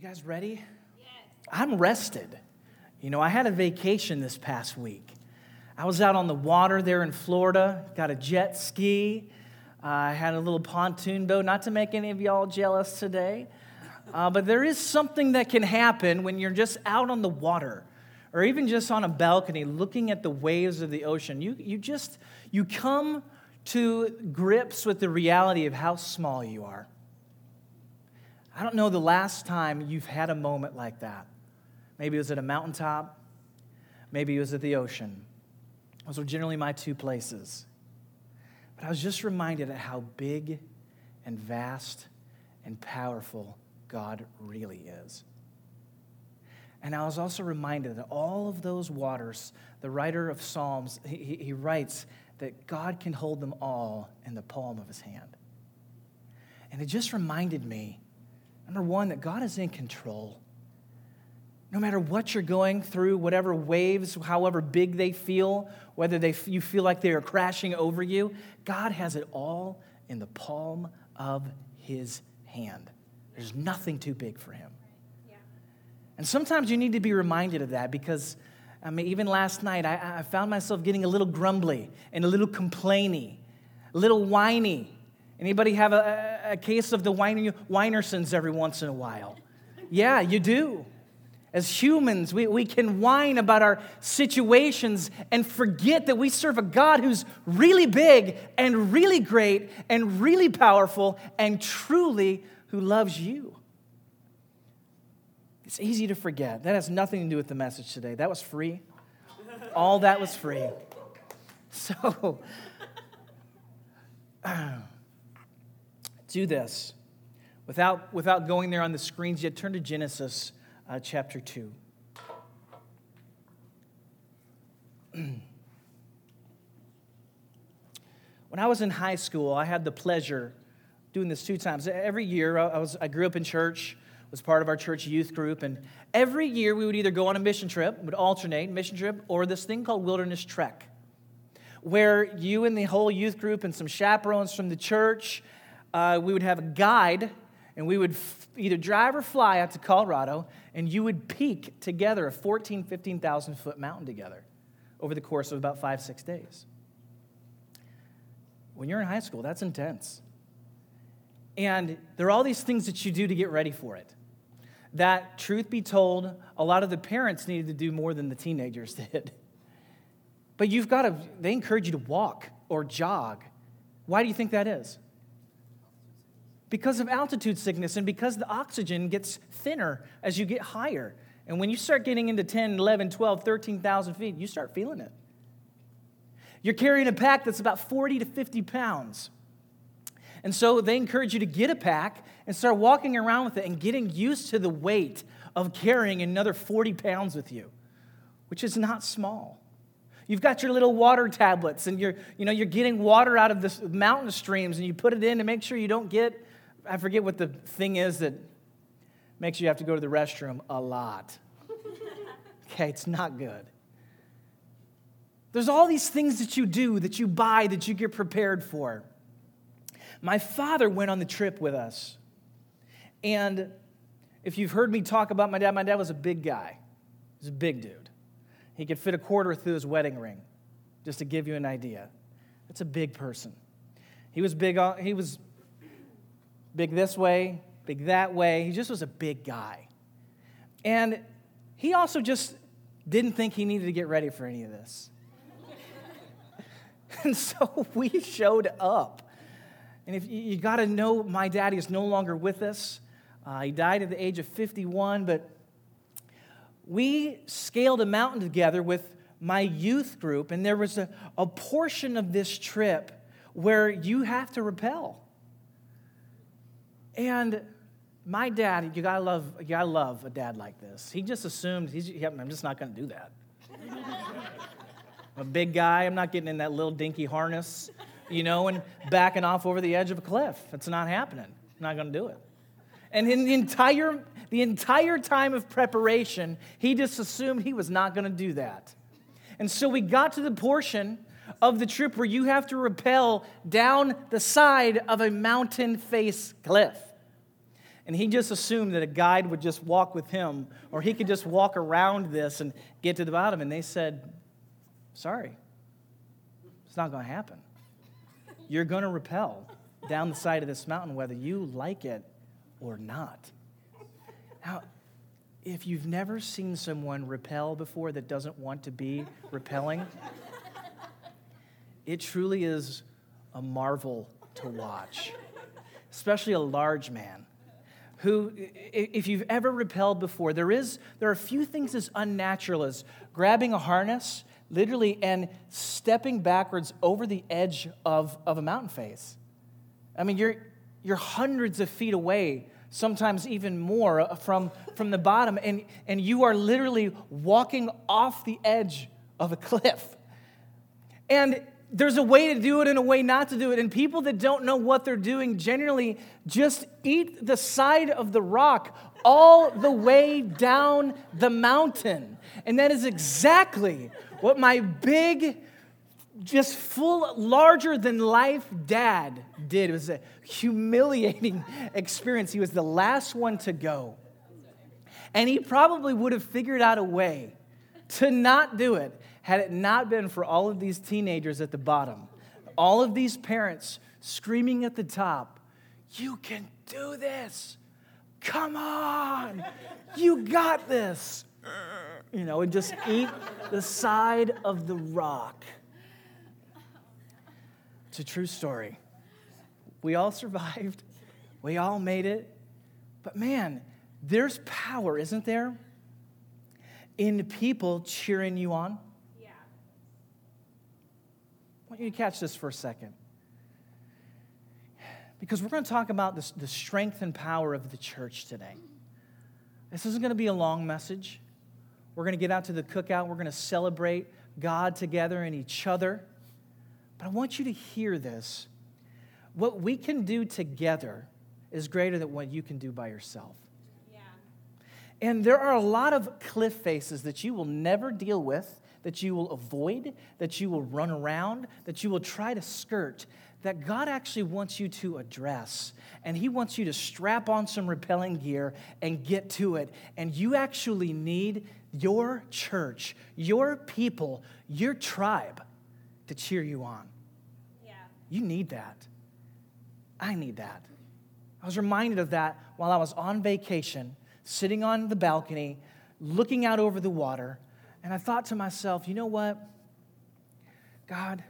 you guys ready? Yes. I'm rested. You know, I had a vacation this past week. I was out on the water there in Florida, got a jet ski. Uh, I had a little pontoon boat, not to make any of y'all jealous today, uh, but there is something that can happen when you're just out on the water or even just on a balcony looking at the waves of the ocean. You, you just, you come to grips with the reality of how small you are. I don't know the last time you've had a moment like that. Maybe it was at a mountaintop, maybe it was at the ocean. Those were generally my two places. But I was just reminded of how big and vast and powerful God really is. And I was also reminded that all of those waters, the writer of Psalms, he, he writes that God can hold them all in the palm of his hand. And it just reminded me Number one, that God is in control. No matter what you're going through, whatever waves, however big they feel, whether they, you feel like they are crashing over you, God has it all in the palm of his hand. There's nothing too big for him. And sometimes you need to be reminded of that because, I mean, even last night, I, I found myself getting a little grumbly and a little complainy, a little whiny. Anybody have a, a case of the whinersons every once in a while? Yeah, you do. As humans, we, we can whine about our situations and forget that we serve a God who's really big and really great and really powerful and truly who loves you. It's easy to forget. That has nothing to do with the message today. That was free. All that was free. So, do this. Without, without going there on the screens yet, turn to Genesis uh, chapter 2. when I was in high school, I had the pleasure doing this two times. Every year, I, was, I grew up in church, was part of our church youth group, and every year we would either go on a mission trip, would alternate mission trip, or this thing called Wilderness Trek, where you and the whole youth group and some chaperones from the church uh, we would have a guide, and we would f- either drive or fly out to Colorado, and you would peak together a 14, 15,000 foot mountain together over the course of about five, six days. When you're in high school, that's intense. And there are all these things that you do to get ready for it. That, truth be told, a lot of the parents needed to do more than the teenagers did. But you've got to, they encourage you to walk or jog. Why do you think that is? Because of altitude sickness and because the oxygen gets thinner as you get higher. And when you start getting into 10, 11, 12, 13,000 feet, you start feeling it. You're carrying a pack that's about 40 to 50 pounds. And so they encourage you to get a pack and start walking around with it and getting used to the weight of carrying another 40 pounds with you, which is not small. You've got your little water tablets and you're, you know, you're getting water out of the mountain streams and you put it in to make sure you don't get I forget what the thing is that makes you have to go to the restroom a lot. okay, it's not good. There's all these things that you do, that you buy, that you get prepared for. My father went on the trip with us. And if you've heard me talk about my dad, my dad was a big guy. He was a big dude. He could fit a quarter through his wedding ring, just to give you an idea. That's a big person. He was big, he was big this way, big that way. He just was a big guy. And he also just didn't think he needed to get ready for any of this. and so we showed up. And if you, you got to know, my daddy is no longer with us. Uh, he died at the age of 51, but we scaled a mountain together with my youth group, and there was a, a portion of this trip where you have to rappel. And my dad, you gotta love, you gotta love a dad like this. He just assumed he's, I'm just not gonna do that. I'm a big guy. I'm not getting in that little dinky harness, you know, and backing off over the edge of a cliff. It's not happening. I'm not gonna do it. And in the entire, the entire time of preparation, he just assumed he was not gonna do that. And so we got to the portion of the trip where you have to rappel down the side of a mountain face cliff. And he just assumed that a guide would just walk with him, or he could just walk around this and get to the bottom. And they said, Sorry, it's not going to happen. You're going to rappel down the side of this mountain, whether you like it or not. Now, if you've never seen someone rappel before that doesn't want to be rappelling, it truly is a marvel to watch, especially a large man who, if you've ever repelled before, there, is, there are a few things as unnatural as grabbing a harness, literally, and stepping backwards over the edge of, of a mountain face. I mean, you're, you're hundreds of feet away, sometimes even more uh, from, from the bottom, and, and you are literally walking off the edge of a cliff. And there's a way to do it and a way not to do it. And people that don't know what they're doing generally just eat the side of the rock all the way down the mountain. And that is exactly what my big, just full, larger than life dad did. It was a humiliating experience. He was the last one to go. And he probably would have figured out a way to not do it had it not been for all of these teenagers at the bottom, all of these parents screaming at the top, You can do this. Come on. You got this. You know, and just eat the side of the rock. It's a true story. We all survived, we all made it. But man, there's power, isn't there, in people cheering you on? Want you to catch this for a second. Because we're going to talk about this, the strength and power of the church today. This isn't going to be a long message. We're going to get out to the cookout. We're going to celebrate God together and each other. But I want you to hear this. What we can do together is greater than what you can do by yourself. Yeah. And there are a lot of cliff faces that you will never deal with that you will avoid, that you will run around, that you will try to skirt, that God actually wants you to address. And He wants you to strap on some repelling gear and get to it. And you actually need your church, your people, your tribe to cheer you on. Yeah. You need that. I need that. I was reminded of that while I was on vacation, sitting on the balcony, looking out over the water and I thought to myself, you know what? God,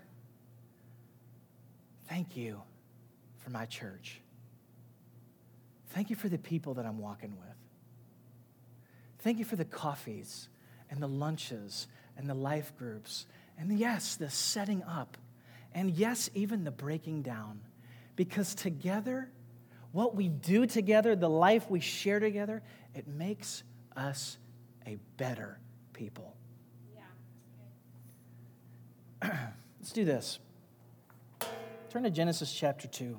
thank you for my church. Thank you for the people that I'm walking with. Thank you for the coffees and the lunches and the life groups. And yes, the setting up. And yes, even the breaking down. Because together, what we do together, the life we share together, it makes us a better people. Let's do this. Turn to Genesis chapter 2. You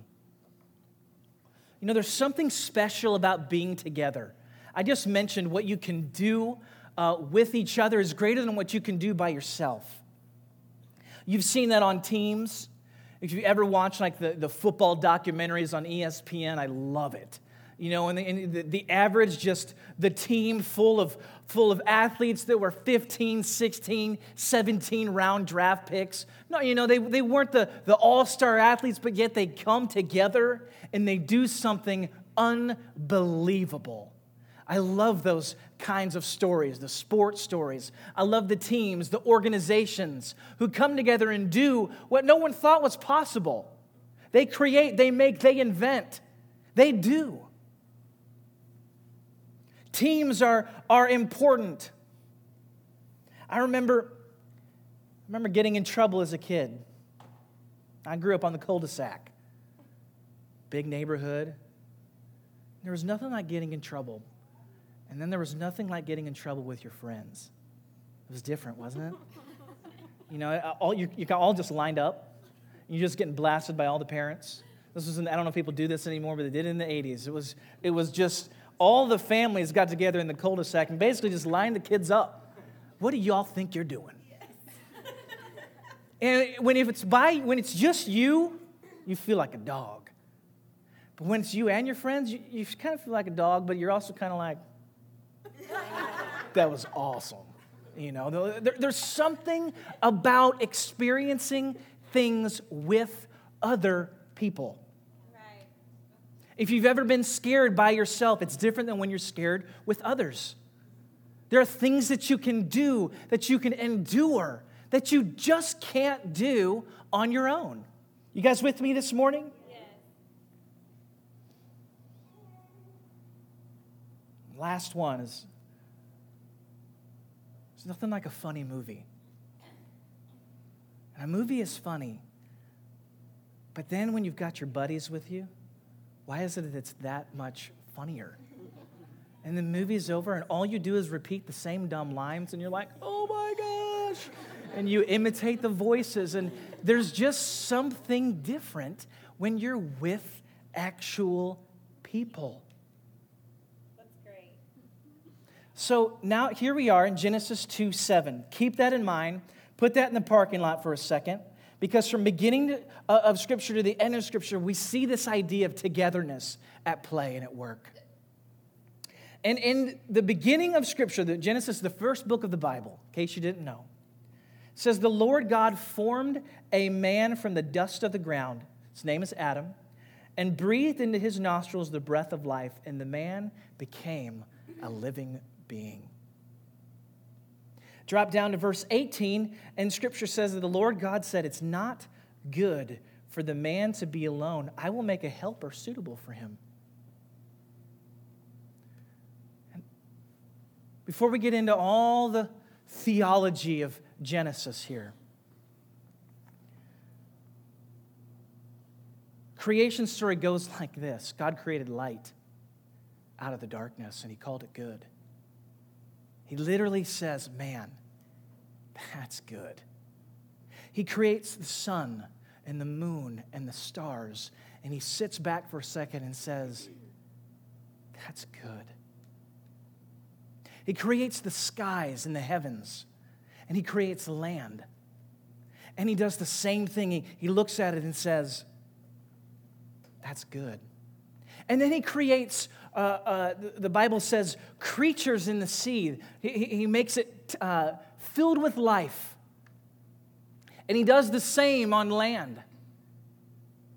know, there's something special about being together. I just mentioned what you can do uh, with each other is greater than what you can do by yourself. You've seen that on teams. If you ever watch like the, the football documentaries on ESPN, I love it you know, and the, and the, the, average, just the team full of, full of athletes that were 15, 16, 17 round draft picks. No, you know, they, they weren't the, the all star athletes, but yet they come together and they do something unbelievable. I love those kinds of stories, the sports stories. I love the teams, the organizations who come together and do what no one thought was possible. They create, they make, they invent, they do. Teams are, are important. I remember, I remember getting in trouble as a kid. I grew up on the cul-de-sac. Big neighborhood. There was nothing like getting in trouble. And then there was nothing like getting in trouble with your friends. It was different, wasn't it? You know, all, you, you got all just lined up. You're just getting blasted by all the parents. This was, I don't know if people do this anymore, but they did in the 80s. It was, it was just all the families got together in the cul-de-sac and basically just lined the kids up. What do y'all think you're doing? and when if it's by when it's just you, you feel like a dog. But when it's you and your friends, you, you kind of feel like a dog, but you're also kind of like, that was awesome. You know, there, there's something about experiencing things with other people. If you've ever been scared by yourself, it's different than when you're scared with others. There are things that you can do, that you can endure, that you just can't do on your own. You guys with me this morning? Yes. Last one is there's nothing like a funny movie. And a movie is funny. But then when you've got your buddies with you, why is it that it's that much funnier? And the movie's over, and all you do is repeat the same dumb lines, and you're like, oh my gosh. And you imitate the voices, and there's just something different when you're with actual people. That's great. So now here we are in Genesis 2 7. Keep that in mind. Put that in the parking lot for a second. Because from beginning uh, of Scripture to the end of Scripture, we see this idea of togetherness at play and at work. And in the beginning of Scripture, the Genesis, the first book of the Bible, in case you didn't know, says the Lord God formed a man from the dust of the ground. His name is Adam, and breathed into his nostrils the breath of life, and the man became a living being. Drop down to verse 18, and Scripture says that the Lord God said, It's not good for the man to be alone. I will make a helper suitable for him. Before we get into all the theology of Genesis here, creation story goes like this God created light out of the darkness, and He called it good. He literally says, Man, that's good. He creates the sun and the moon and the stars, and He sits back for a second and says, That's good. He creates the skies and the heavens, and He creates land. And He does the same thing. He, he looks at it and says, That's good. And then He creates, uh, uh, the Bible says, creatures in the sea. He, he makes it uh, filled with life. And He does the same on land.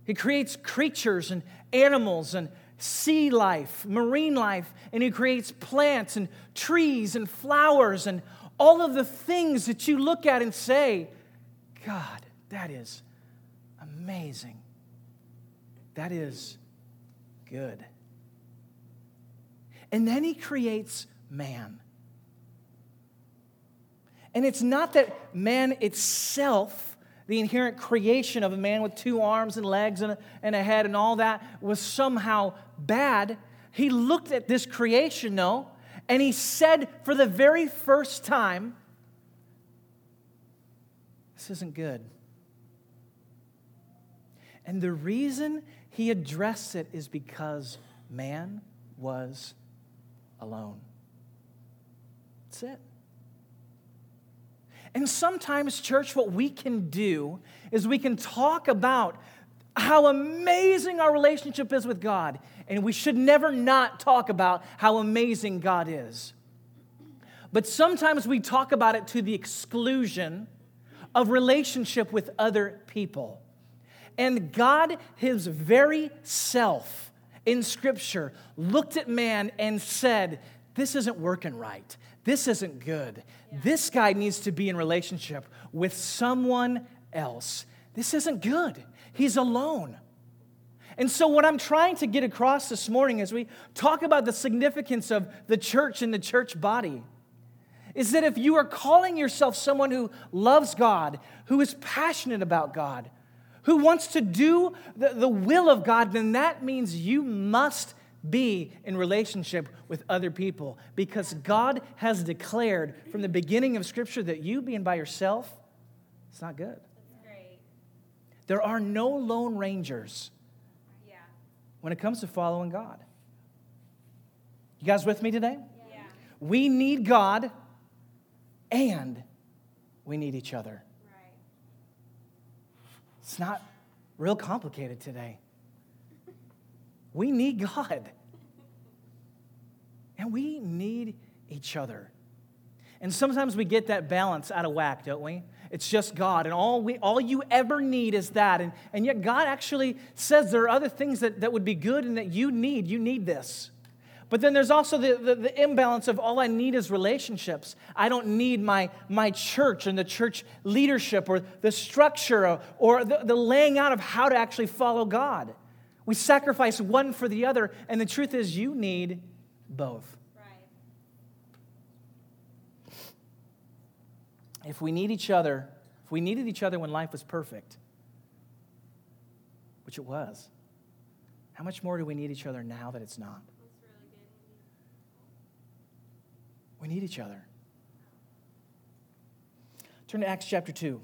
He creates creatures and animals and sea life, marine life, and He creates plants and trees and flowers and all of the things that you look at and say, God, that is amazing. That is good. And then He creates man. And it's not that man itself the inherent creation of a man with two arms and legs and a, and a head and all that was somehow bad. He looked at this creation, though, and he said for the very first time, This isn't good. And the reason he addressed it is because man was alone. That's it. And sometimes, church, what we can do is we can talk about how amazing our relationship is with God, and we should never not talk about how amazing God is. But sometimes we talk about it to the exclusion of relationship with other people. And God, His very self in Scripture, looked at man and said, This isn't working right. This isn't good. This guy needs to be in relationship with someone else. This isn't good. He's alone. And so, what I'm trying to get across this morning as we talk about the significance of the church and the church body is that if you are calling yourself someone who loves God, who is passionate about God, who wants to do the, the will of God, then that means you must be in relationship with other people because God has declared from the beginning of Scripture that you being by yourself, it's not good. There are no lone rangers yeah. when it comes to following God. You guys with me today? Yeah. We need God and we need each other. Right. It's not real complicated today. We need God. And we need each other. And sometimes we get that balance out of whack, don't we? It's just God, and all, we, all you ever need is that. And, and yet, God actually says there are other things that, that would be good and that you need. You need this. But then there's also the, the, the, imbalance of all I need is relationships. I don't need my, my church and the church leadership or the structure or, or the, the laying out of how to actually follow God. We sacrifice one for the other, and the truth is, you need both. if we need each other, if we needed each other when life was perfect, which it was, how much more do we need each other now that it's not? we need each other. Turn to Acts chapter 2.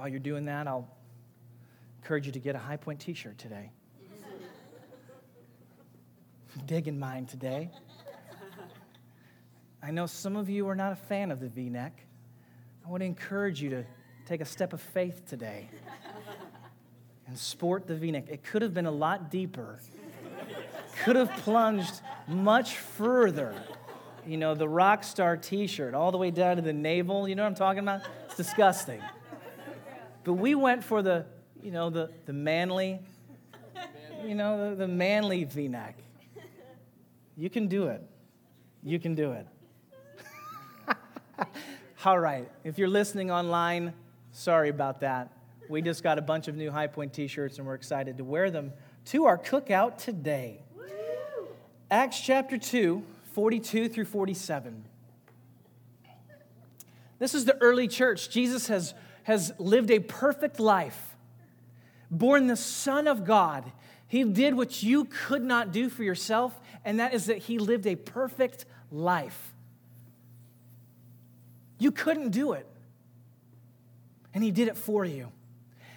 While you're doing that, I'll encourage you to get a High Point t shirt today. Digging mine today. I know some of you are not a fan of the v neck. I want to encourage you to take a step of faith today and sport the v neck. It could have been a lot deeper, could have plunged much further. You know, the rock star t shirt, all the way down to the navel. You know what I'm talking about? It's disgusting. But we went for the, you know, the, the manly, you know, the, the manly v neck. You can do it. You can do it. All right. If you're listening online, sorry about that. We just got a bunch of new High Point t shirts and we're excited to wear them to our cookout today. Woo! Acts chapter 2, 42 through 47. This is the early church. Jesus has, has lived a perfect life, born the Son of God. He did what you could not do for yourself, and that is that he lived a perfect life. You couldn't do it. And He did it for you.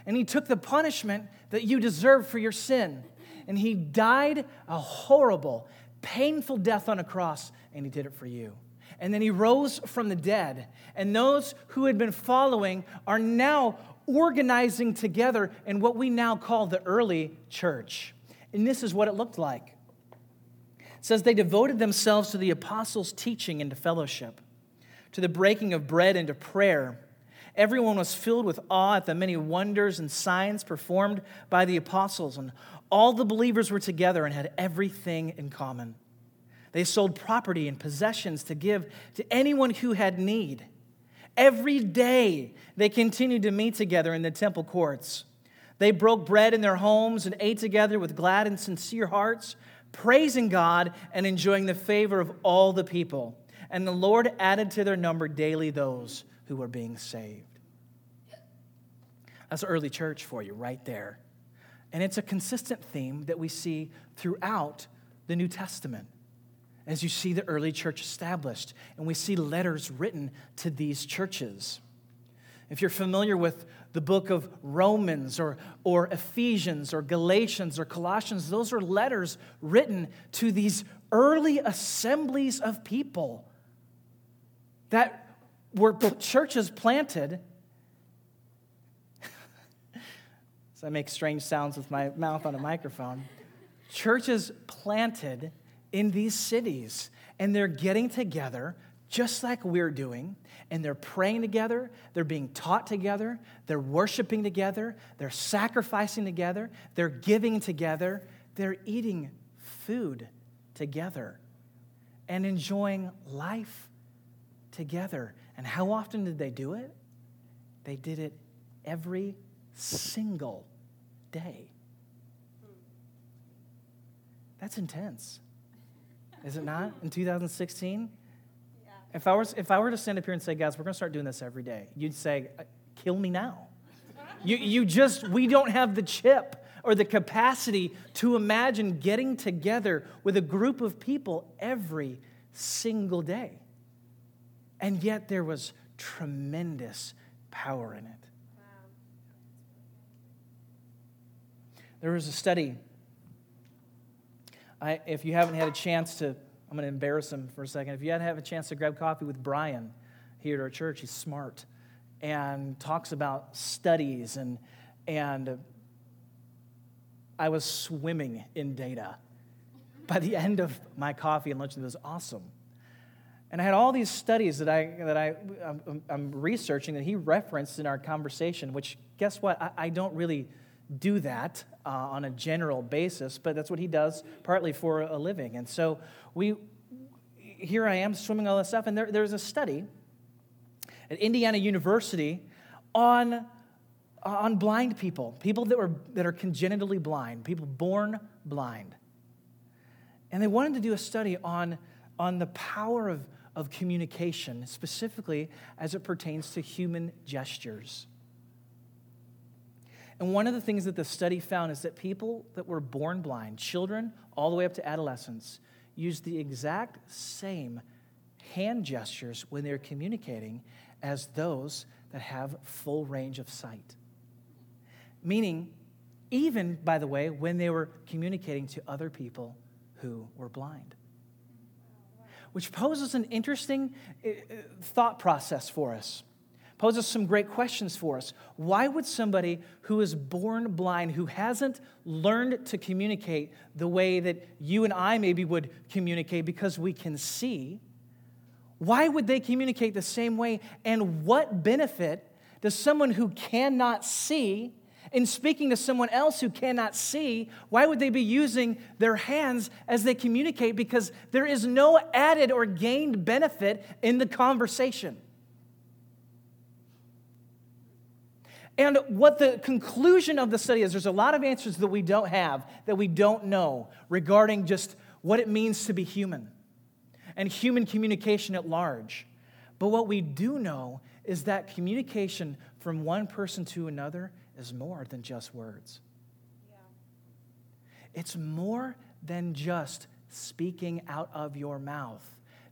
And He took the punishment that you deserved for your sin. And He died a horrible, painful death on a cross, and He did it for you. And then He rose from the dead. And those who had been following are now organizing together in what we now call the early church. And this is what it looked like. It says they devoted themselves to the apostles' teaching and to fellowship to the breaking of bread and to prayer. Everyone was filled with awe at the many wonders and signs performed by the apostles, and all the believers were together and had everything in common. They sold property and possessions to give to anyone who had need. Every day they continued to meet together in the temple courts. They broke bread in their homes and ate together with glad and sincere hearts, praising God and enjoying the favor of all the people and the Lord added to their number daily those who were being saved. That's early church for you, right there. And it's a consistent theme that we see throughout the New Testament as you see the early church established, and we see letters written to these churches. If you're familiar with the book of Romans or, or Ephesians or Galatians or Colossians, those are letters written to these early assemblies of people that were churches planted. so I make strange sounds with my mouth on a microphone. Churches planted in these cities, and they're getting together just like we're doing, and they're praying together, they're being taught together, they're worshiping together, they're sacrificing together, they're giving together, they're eating food together, and enjoying life together. And how often did they do it? They did it every single day. That's intense. Is it not? In 2016? Yeah. If I, was, if I were to stand up here and say, guys, we're going to start doing this every day, you'd say, uh, kill me now. you, you just, we don't have the chip or the capacity to imagine getting together with a group of people every single day. And yet there was tremendous power in it. There was a study. I, if you haven't had a chance to, I'm going to embarrass him for a second. If you hadn't had a chance to grab coffee with Brian here at our church, he's smart and talks about studies and, and I was swimming in data. By the end of my coffee and lunch, it was awesome. And I had all these studies that, I, that I, I'm, I'm researching that he referenced in our conversation, which, guess what? I, I don't really do that uh, on a general basis, but that's what he does partly for a living. And so we, here I am swimming all this stuff, and there, there's a study at Indiana University on, on blind people, people that, were, that are congenitally blind, people born blind. And they wanted to do a study on, on the power of, of communication, specifically as it pertains to human gestures. And one of the things that the study found is that people that were born blind, children all the way up to adolescents, use the exact same hand gestures when they're communicating as those that have full range of sight. Meaning, even, by the way, when they were communicating to other people who were blind. Which poses an interesting uh, uh, thought process for us poses some great questions for us. Why would somebody who is born blind, who hasn't learned to communicate the way that you and I maybe would communicate because we can see, why would they communicate the same way? And what benefit does someone who cannot see? In speaking to someone else who cannot see, why would they be using their hands as they communicate? Because there is no added or gained benefit in the conversation. And what the conclusion of the study is there's a lot of answers that we don't have, that we don't know regarding just what it means to be human and human communication at large. But what we do know is that communication from one person to another is more than just words. Yeah. It's more than just speaking out of your mouth.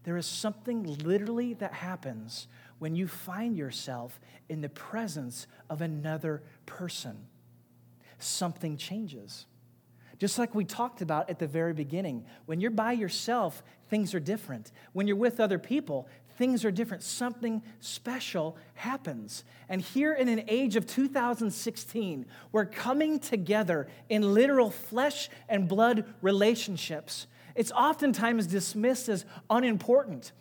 There is something literally that happens when you find yourself in the presence of another person. Something changes. Just like we talked about at the very beginning. When you're by yourself, things are different. When you're with other people, things are different. Something special happens. And here in an age of 2016, we're coming together in literal flesh and blood relationships. It's oftentimes dismissed as unimportant.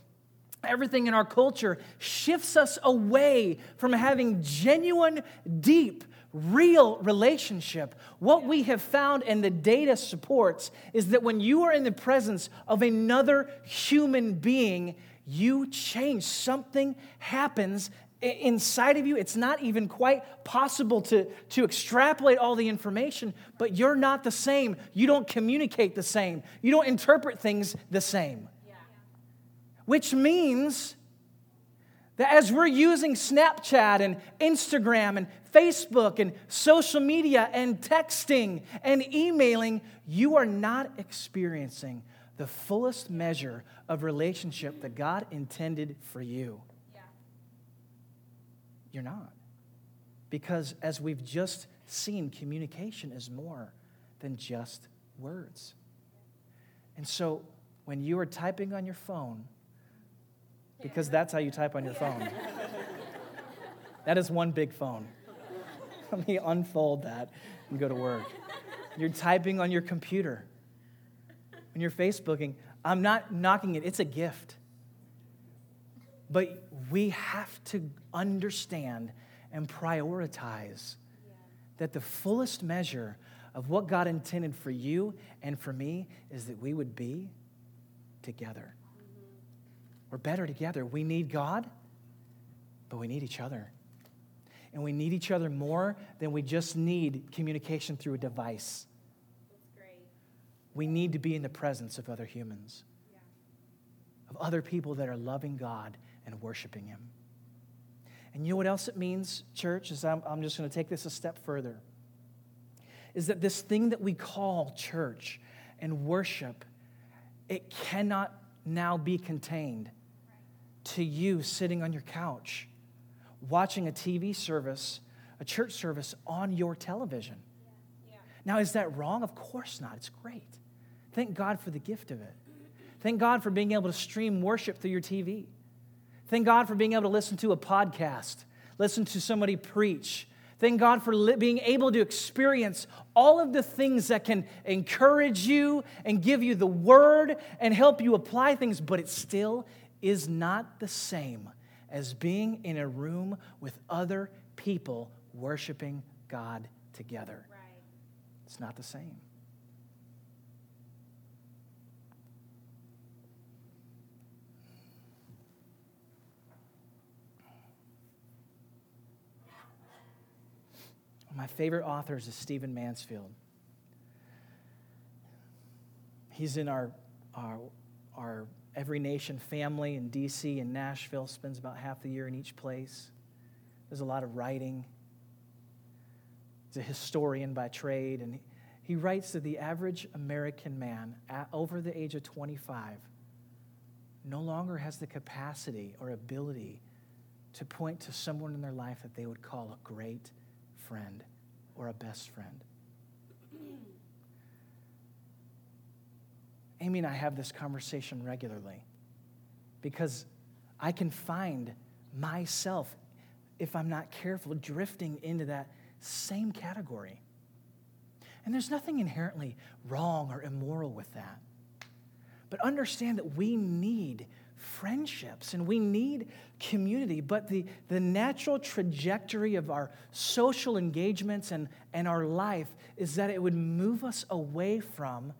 Everything in our culture shifts us away from having genuine, deep, real relationship. What we have found and the data supports is that when you are in the presence of another human being, you change. Something happens inside of you. It's not even quite possible to, to extrapolate all the information, but you're not the same. You don't communicate the same, you don't interpret things the same which means that as we're using Snapchat and Instagram and Facebook and social media and texting and emailing, you are not experiencing the fullest measure of relationship that God intended for you. Yeah. You're not. Because as we've just seen, communication is more than just words. And so when you are typing on your phone, because that's how you type on your phone. that is one big phone. Let me unfold that and go to work. You're typing on your computer. When you're Facebooking, I'm not knocking it, it's a gift. But we have to understand and prioritize that the fullest measure of what God intended for you and for me is that we would be together. We're better together. We need God, but we need each other. And we need each other more than we just need communication through a device. We need to be in the presence of other humans, yeah. of other people that are loving God and worshiping Him. And you know what else it means, church? Is I'm, I'm just going to take this a step further. Is that this thing that we call church and worship, it cannot now be contained to you sitting on your couch, watching a TV service, a church service on your television. Yeah. Yeah. Now, is that wrong? Of course not. It's great. Thank God for the gift of it. Thank God for being able to stream worship through your TV. Thank God for being able to listen to a podcast, listen to somebody preach. Thank God for li- being able to experience all of the things that can encourage you and give you the word and help you apply things, but it still is not the same as being in a room with other people worshiping God together. Right. It's not the same. my favorite authors is Stephen Mansfield. He's in our, our, our Every Nation family in DC and Nashville, spends about half the year in each place. There's a lot of writing. He's a historian by trade, and he writes that the average American man over the age of 25 no longer has the capacity or ability to point to someone in their life that they would call a great friend or a best friend. Amy and I have this conversation regularly because I can find myself, if I'm not careful, drifting into that same category. And there's nothing inherently wrong or immoral with that. But understand that we need friendships and we need community. But the, the natural trajectory of our social engagements and, and our life is that it would move us away from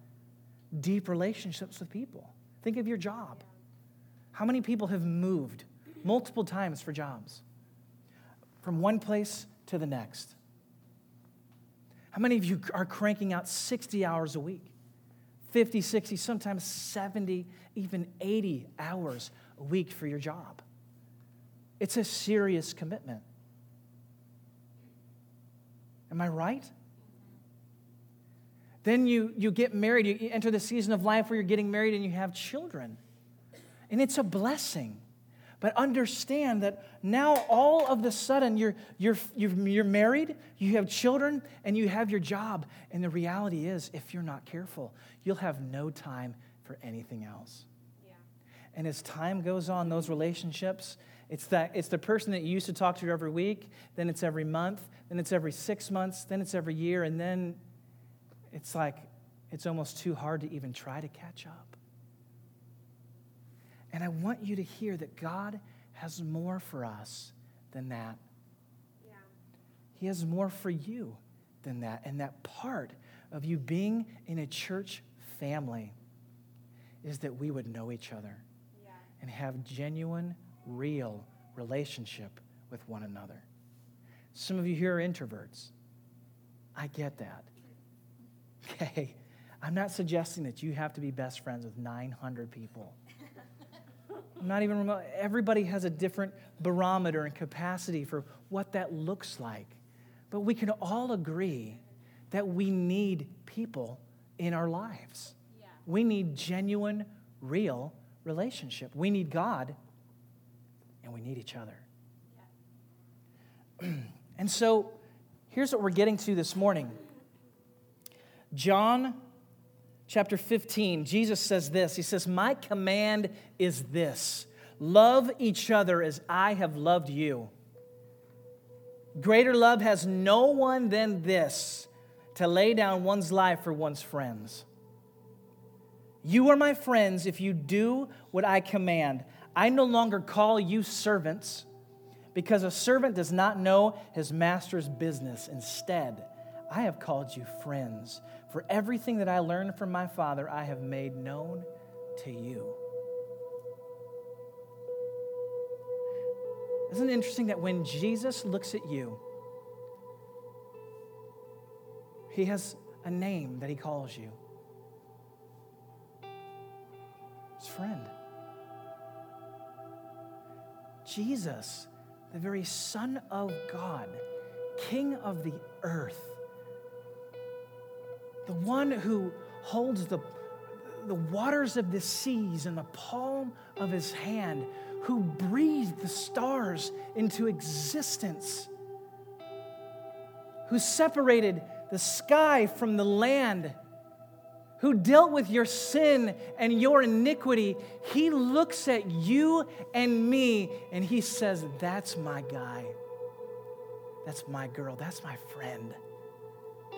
deep relationships with people. Think of your job. How many people have moved multiple times for jobs from one place to the next? How many of you are cranking out 60 hours a week? 50, 60, sometimes 70, even 80 hours a week for your job. It's a serious commitment. Am I right? Then you, you get married, you enter the season of life where you're getting married and you have children. And it's a blessing. But understand that now all of the sudden you're, you're, you're, you're married, you have children, and you have your job. And the reality is, if you're not careful, you'll have no time for anything else. Yeah. And as time goes on, those relationships, it's, that, it's the person that you used to talk to every week, then it's every month, then it's every six months, then it's every year, and then it's like it's almost too hard to even try to catch up. And I want you to hear that God has more for us than that. Yeah. He has more for you than that. And that part of you being in a church family is that we would know each other yeah. and have genuine, real relationship with one another. Some of you here are introverts. I get that. Okay? I'm not suggesting that you have to be best friends with 900 people. I'm not even remote. Everybody has a different barometer and capacity for what that looks like. But we can all agree that we need people in our lives. Yeah. We need genuine, real relationship. We need God and we need each other. Yeah. and so here's what we're getting to this morning. John chapter 15, Jesus says this He says, My command is this love each other as I have loved you. Greater love has no one than this to lay down one's life for one's friends. You are my friends if you do what I command. I no longer call you servants because a servant does not know his master's business. Instead, I have called you friends. For everything that I learned from my Father, I have made known to you. Isn't it interesting that when Jesus looks at you, he has a name that he calls you? His friend. Jesus, the very Son of God, King of the earth, the one who holds the, the waters of the seas in the palm of his hand, who breathed the stars into existence, who separated the sky from the land, who dealt with your sin and your iniquity, he looks at you and me and he says, That's my guy. That's my girl. That's my friend.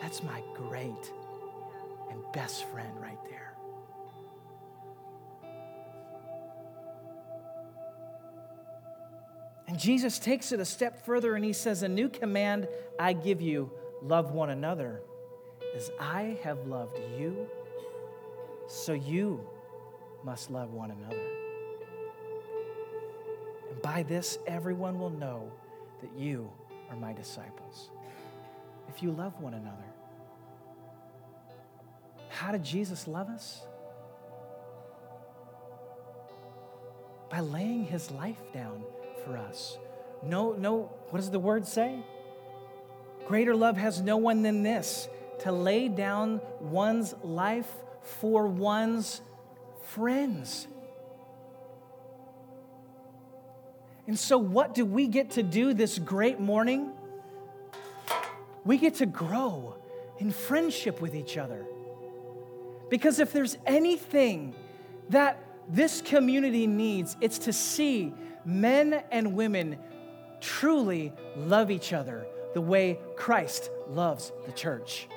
That's my great and best friend right there. And Jesus takes it a step further and he says, A new command I give you love one another as I have loved you, so you must love one another. And by this, everyone will know that you are my disciples. If you love one another. How did Jesus love us? By laying his life down for us. No, no, what does the word say? Greater love has no one than this to lay down one's life for one's friends. And so, what do we get to do this great morning? We get to grow in friendship with each other. Because if there's anything that this community needs, it's to see men and women truly love each other the way Christ loves the church.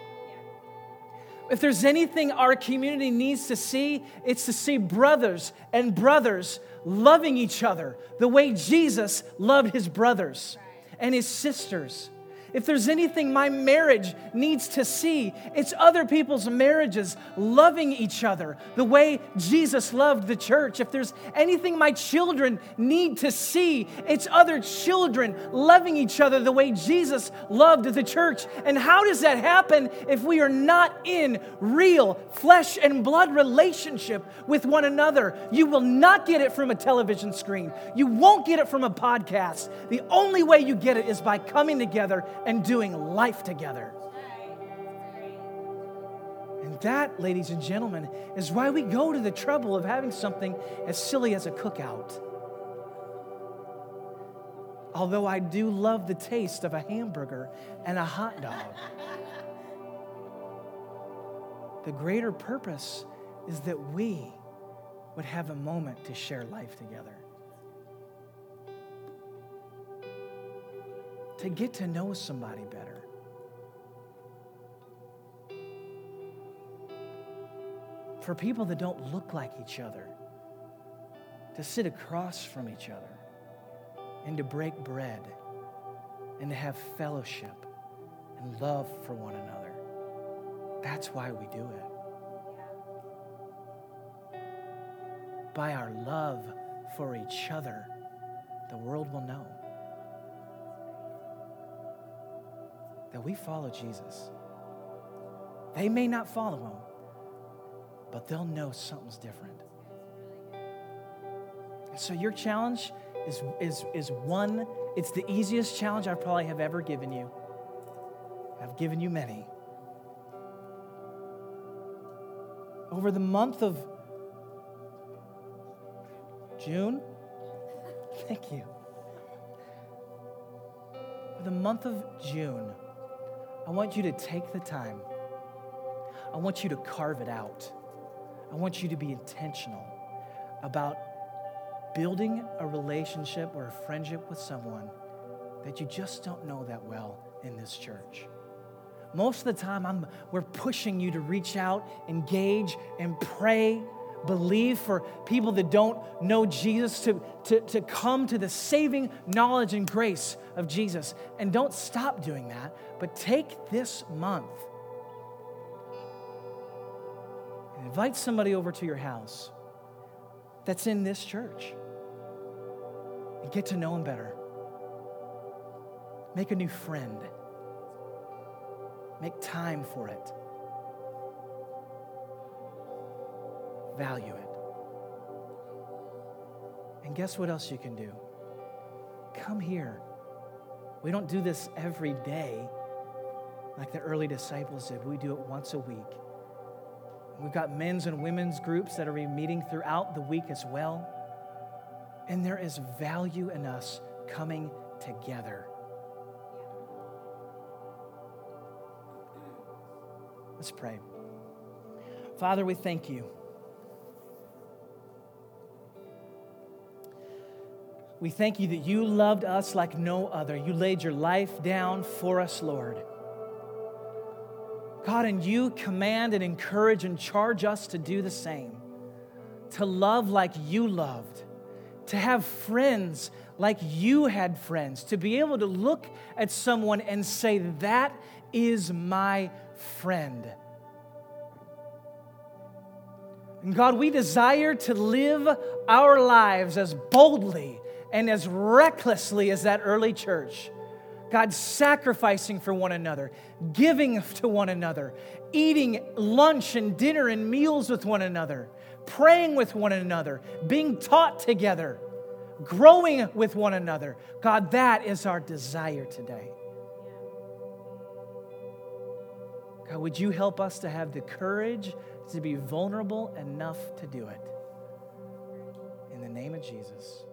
If there's anything our community needs to see, it's to see brothers and brothers loving each other the way Jesus loved his brothers and his sisters. If there's anything my marriage needs to see, it's other people's marriages loving each other the way Jesus loved the church. If there's anything my children need to see, it's other children loving each other the way Jesus loved the church. And how does that happen if we are not in real flesh and blood relationship with one another? You will not get it from a television screen. You won't get it from a podcast. The only way you get it is by coming together and doing life together. And that, ladies and gentlemen, is why we go to the trouble of having something as silly as a cookout. Although I do love the taste of a hamburger and a hot dog. the greater purpose is that we would have a moment to share life together. To get to know somebody better. For people that don't look like each other, to sit across from each other and to break bread and to have fellowship and love for one another. That's why we do it. By our love for each other, the world will know. That we follow Jesus. They may not follow him, but they'll know something's different. So your challenge is, is, is one, it's the easiest challenge I probably have ever given you. I've given you many. Over the month of June, thank you. For the month of June, I want you to take the time. I want you to carve it out. I want you to be intentional about building a relationship or a friendship with someone that you just don't know that well in this church. Most of the time, I'm, we're pushing you to reach out, engage, and pray believe for people that don't know Jesus to, to, to come to the saving knowledge and grace of Jesus. And don't stop doing that, but take this month and invite somebody over to your house that's in this church and get to know them better. Make a new friend. Make time for it. Value it. And guess what else you can do? Come here. We don't do this every day like the early disciples did. We do it once a week. We've got men's and women's groups that are meeting throughout the week as well. And there is value in us coming together. Let's pray. Father, we thank you. We thank you that you loved us like no other. You laid your life down for us, Lord. God, and you command and encourage and charge us to do the same, to love like you loved, to have friends like you had friends, to be able to look at someone and say, That is my friend. And God, we desire to live our lives as boldly and as recklessly as that early church. God, sacrificing for one another, giving to one another, eating lunch and dinner and meals with one another, praying with one another, being taught together, growing with one another. God, that is our desire today. God, would you help us to have the courage to be vulnerable enough to do it? In the name of Jesus.